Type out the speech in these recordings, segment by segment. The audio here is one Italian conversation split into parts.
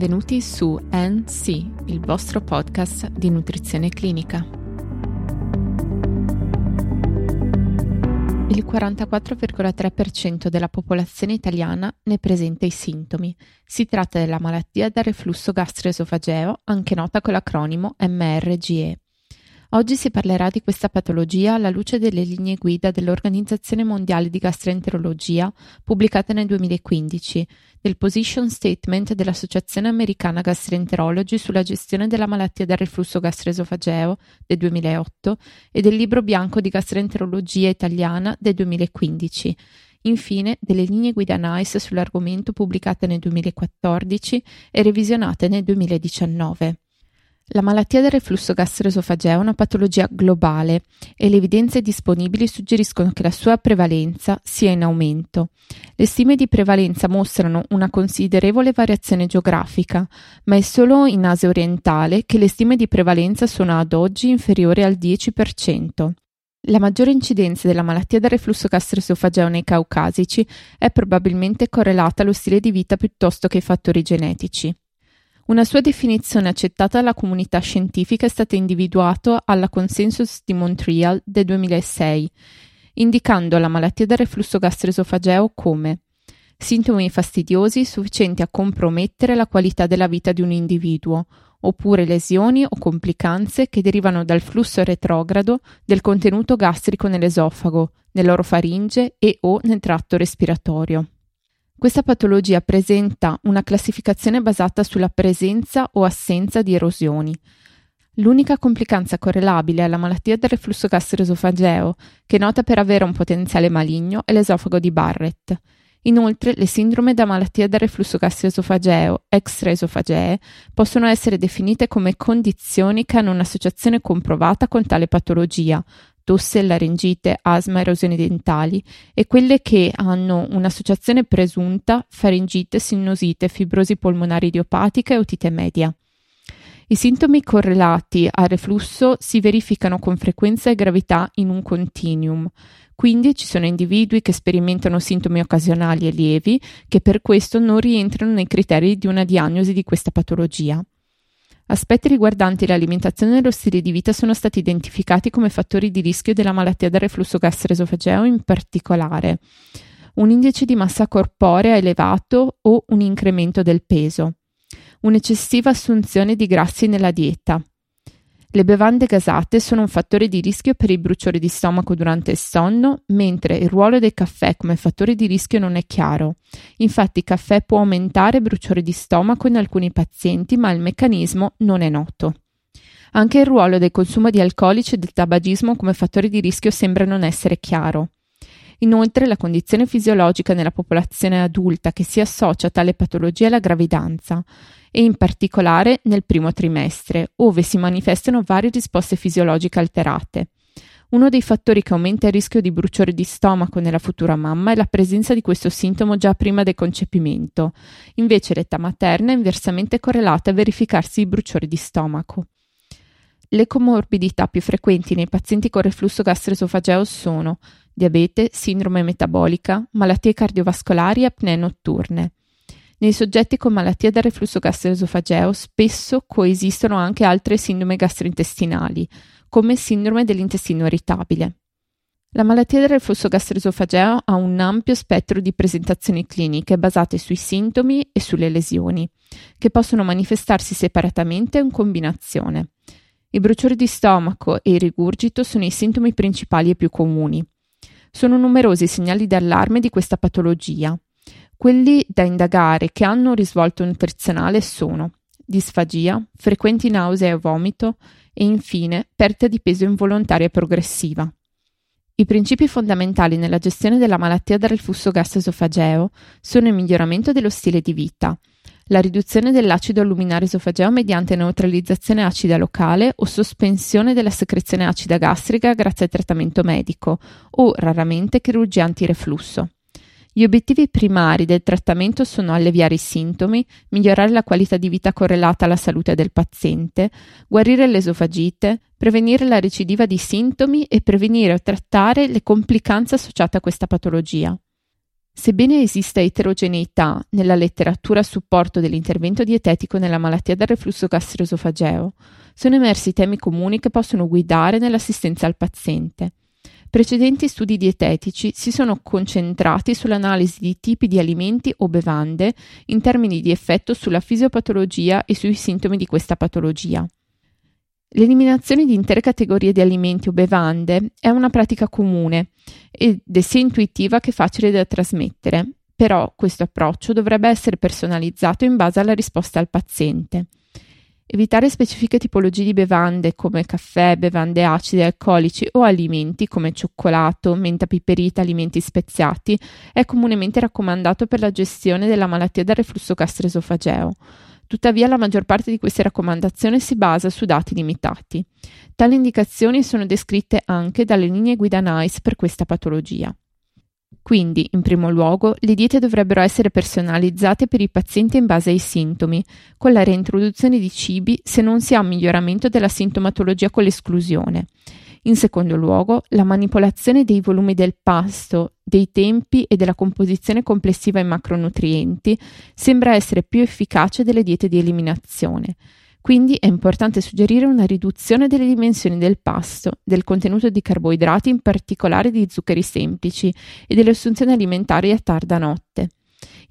Benvenuti su NC, il vostro podcast di nutrizione clinica. Il 44,3% della popolazione italiana ne presenta i sintomi. Si tratta della malattia da reflusso gastroesofageo, anche nota con l'acronimo MRGE. Oggi si parlerà di questa patologia alla luce delle linee guida dell'Organizzazione Mondiale di Gastroenterologia pubblicate nel 2015, del Position Statement dell'Associazione Americana Gastroenterology sulla gestione della malattia del reflusso gastroesofageo del 2008 e del Libro bianco di gastroenterologia italiana del 2015 infine delle linee guida NICE sull'argomento pubblicate nel 2014 e revisionate nel 2019. La malattia del reflusso gastroesofageo è una patologia globale e le evidenze disponibili suggeriscono che la sua prevalenza sia in aumento. Le stime di prevalenza mostrano una considerevole variazione geografica, ma è solo in Asia orientale che le stime di prevalenza sono ad oggi inferiori al 10%. La maggiore incidenza della malattia del reflusso gastroesofageo nei caucasici è probabilmente correlata allo stile di vita piuttosto che ai fattori genetici. Una sua definizione accettata dalla comunità scientifica è stata individuata alla Consensus di Montreal del 2006, indicando la malattia del reflusso gastroesofageo come sintomi fastidiosi sufficienti a compromettere la qualità della vita di un individuo, oppure lesioni o complicanze che derivano dal flusso retrogrado del contenuto gastrico nell'esofago, nell'orofaringe e o nel tratto respiratorio. Questa patologia presenta una classificazione basata sulla presenza o assenza di erosioni. L'unica complicanza correlabile alla malattia del reflusso gastroesofageo, che è nota per avere un potenziale maligno, è l'esofago di Barrett. Inoltre, le sindrome da malattia del reflusso gastroesofageo extraesofagee possono essere definite come condizioni che hanno un'associazione comprovata con tale patologia, tosse, laringite, asma, erosioni dentali e quelle che hanno un'associazione presunta faringite, sinusite, fibrosi polmonari idiopatica e otite media. I sintomi correlati al reflusso si verificano con frequenza e gravità in un continuum, quindi ci sono individui che sperimentano sintomi occasionali e lievi che per questo non rientrano nei criteri di una diagnosi di questa patologia. Aspetti riguardanti l'alimentazione e lo stile di vita sono stati identificati come fattori di rischio della malattia del reflusso gastroesofageo in particolare. Un indice di massa corporea elevato o un incremento del peso, un'eccessiva assunzione di grassi nella dieta, le bevande gasate sono un fattore di rischio per i bruciori di stomaco durante il sonno, mentre il ruolo del caffè come fattore di rischio non è chiaro. Infatti il caffè può aumentare bruciori di stomaco in alcuni pazienti, ma il meccanismo non è noto. Anche il ruolo del consumo di alcolici e del tabagismo come fattore di rischio sembra non essere chiaro. Inoltre, la condizione fisiologica nella popolazione adulta che si associa a tale patologia è la gravidanza e in particolare nel primo trimestre, ove si manifestano varie risposte fisiologiche alterate. Uno dei fattori che aumenta il rischio di bruciore di stomaco nella futura mamma è la presenza di questo sintomo già prima del concepimento. Invece l'età materna è inversamente correlata a verificarsi i bruciori di stomaco. Le comorbidità più frequenti nei pazienti con reflusso gastroesofageo sono diabete, sindrome metabolica, malattie cardiovascolari e apnee notturne. Nei soggetti con malattia del reflusso gastroesofageo spesso coesistono anche altre sindrome gastrointestinali, come sindrome dell'intestino irritabile. La malattia del reflusso gastroesofageo ha un ampio spettro di presentazioni cliniche basate sui sintomi e sulle lesioni, che possono manifestarsi separatamente o in combinazione. I bruciori di stomaco e il rigurgito sono i sintomi principali e più comuni. Sono numerosi i segnali d'allarme di questa patologia. Quelli da indagare che hanno un risvolto nutrizionale sono disfagia, frequenti nausea e vomito e infine perdita di peso involontaria progressiva. I principi fondamentali nella gestione della malattia del reflusso gastroesofageo sono il miglioramento dello stile di vita, la riduzione dell'acido luminare esofageo mediante neutralizzazione acida locale o sospensione della secrezione acida gastrica grazie al trattamento medico o raramente chirurgia antireflusso. Gli obiettivi primari del trattamento sono alleviare i sintomi, migliorare la qualità di vita correlata alla salute del paziente, guarire l'esofagite, prevenire la recidiva di sintomi e prevenire o trattare le complicanze associate a questa patologia. Sebbene esista eterogeneità nella letteratura a supporto dell'intervento dietetico nella malattia del reflusso gastroesofageo, sono emersi temi comuni che possono guidare nell'assistenza al paziente. Precedenti studi dietetici si sono concentrati sull'analisi di tipi di alimenti o bevande in termini di effetto sulla fisiopatologia e sui sintomi di questa patologia. L'eliminazione di intere categorie di alimenti o bevande è una pratica comune ed è sia intuitiva che facile da trasmettere, però questo approccio dovrebbe essere personalizzato in base alla risposta al paziente. Evitare specifiche tipologie di bevande come caffè, bevande acide, alcolici o alimenti come cioccolato, menta piperita, alimenti speziati è comunemente raccomandato per la gestione della malattia del reflusso gastroesofageo. Tuttavia la maggior parte di queste raccomandazioni si basa su dati limitati. Tali indicazioni sono descritte anche dalle linee guida NICE per questa patologia. Quindi, in primo luogo, le diete dovrebbero essere personalizzate per i pazienti in base ai sintomi, con la reintroduzione di cibi se non si ha un miglioramento della sintomatologia con l'esclusione. In secondo luogo, la manipolazione dei volumi del pasto, dei tempi e della composizione complessiva in macronutrienti sembra essere più efficace delle diete di eliminazione. Quindi è importante suggerire una riduzione delle dimensioni del pasto, del contenuto di carboidrati, in particolare di zuccheri semplici, e delle assunzioni alimentari a tarda notte.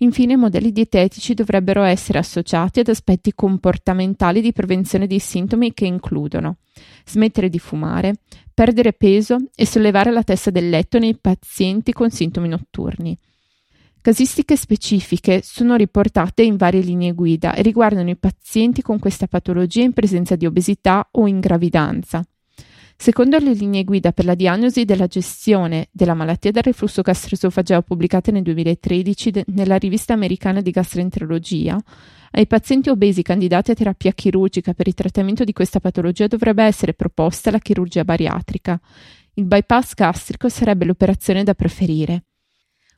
Infine, i modelli dietetici dovrebbero essere associati ad aspetti comportamentali di prevenzione dei sintomi che includono smettere di fumare, perdere peso e sollevare la testa del letto nei pazienti con sintomi notturni. Casistiche specifiche sono riportate in varie linee guida e riguardano i pazienti con questa patologia in presenza di obesità o in gravidanza. Secondo le linee guida per la diagnosi della gestione della malattia del reflusso gastroesofageo pubblicate nel 2013 de- nella rivista americana di gastroenterologia, ai pazienti obesi candidati a terapia chirurgica per il trattamento di questa patologia dovrebbe essere proposta la chirurgia bariatrica. Il bypass gastrico sarebbe l'operazione da preferire.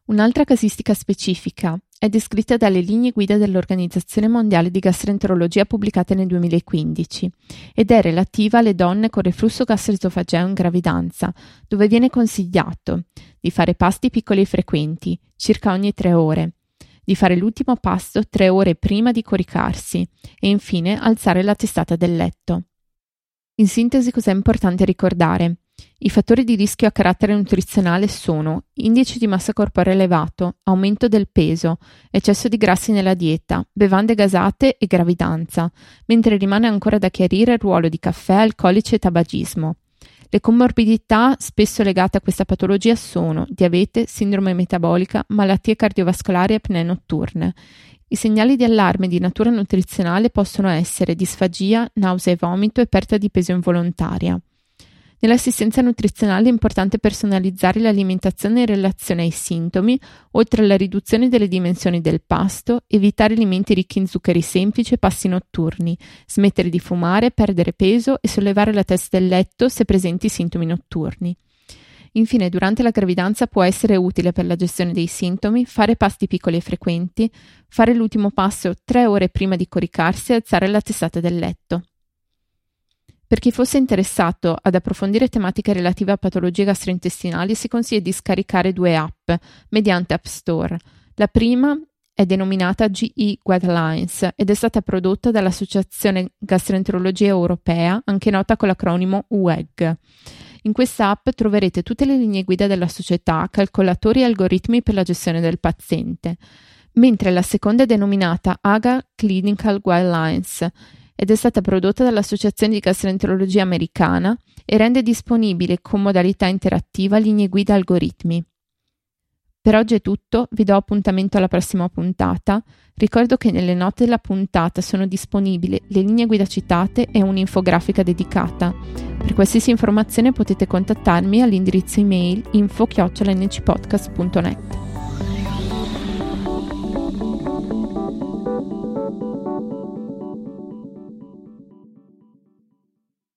Un'altra casistica specifica è descritta dalle linee guida dell'Organizzazione Mondiale di Gastroenterologia pubblicate nel 2015 ed è relativa alle donne con reflusso gastroesofageo in gravidanza, dove viene consigliato di fare pasti piccoli e frequenti, circa ogni tre ore, di fare l'ultimo pasto tre ore prima di coricarsi e infine alzare la testata del letto. In sintesi cos'è importante ricordare? I fattori di rischio a carattere nutrizionale sono indice di massa corporea elevato, aumento del peso, eccesso di grassi nella dieta, bevande gasate e gravidanza, mentre rimane ancora da chiarire il ruolo di caffè, alcolici e tabagismo. Le comorbidità spesso legate a questa patologia sono diabete, sindrome metabolica, malattie cardiovascolari e apnee notturne. I segnali di allarme di natura nutrizionale possono essere disfagia, nausea e vomito e perdita di peso involontaria. Nell'assistenza nutrizionale è importante personalizzare l'alimentazione in relazione ai sintomi, oltre alla riduzione delle dimensioni del pasto, evitare alimenti ricchi in zuccheri semplici e passi notturni, smettere di fumare, perdere peso e sollevare la testa del letto se presenti sintomi notturni. Infine, durante la gravidanza può essere utile per la gestione dei sintomi fare pasti piccoli e frequenti, fare l'ultimo passo tre ore prima di coricarsi e alzare la testata del letto. Per chi fosse interessato ad approfondire tematiche relative a patologie gastrointestinali, si consiglia di scaricare due app mediante App Store. La prima è denominata GE Guidelines ed è stata prodotta dall'Associazione Gastroenterologia Europea, anche nota con l'acronimo UEG. In questa app troverete tutte le linee guida della società, calcolatori e algoritmi per la gestione del paziente, mentre la seconda è denominata AGA Clinical Guidelines ed è stata prodotta dall'Associazione di Gastroenterologia Americana e rende disponibile con modalità interattiva linee guida algoritmi. Per oggi è tutto, vi do appuntamento alla prossima puntata. Ricordo che nelle note della puntata sono disponibili le linee guida citate e un'infografica dedicata. Per qualsiasi informazione potete contattarmi all'indirizzo email info-ncpodcast.net.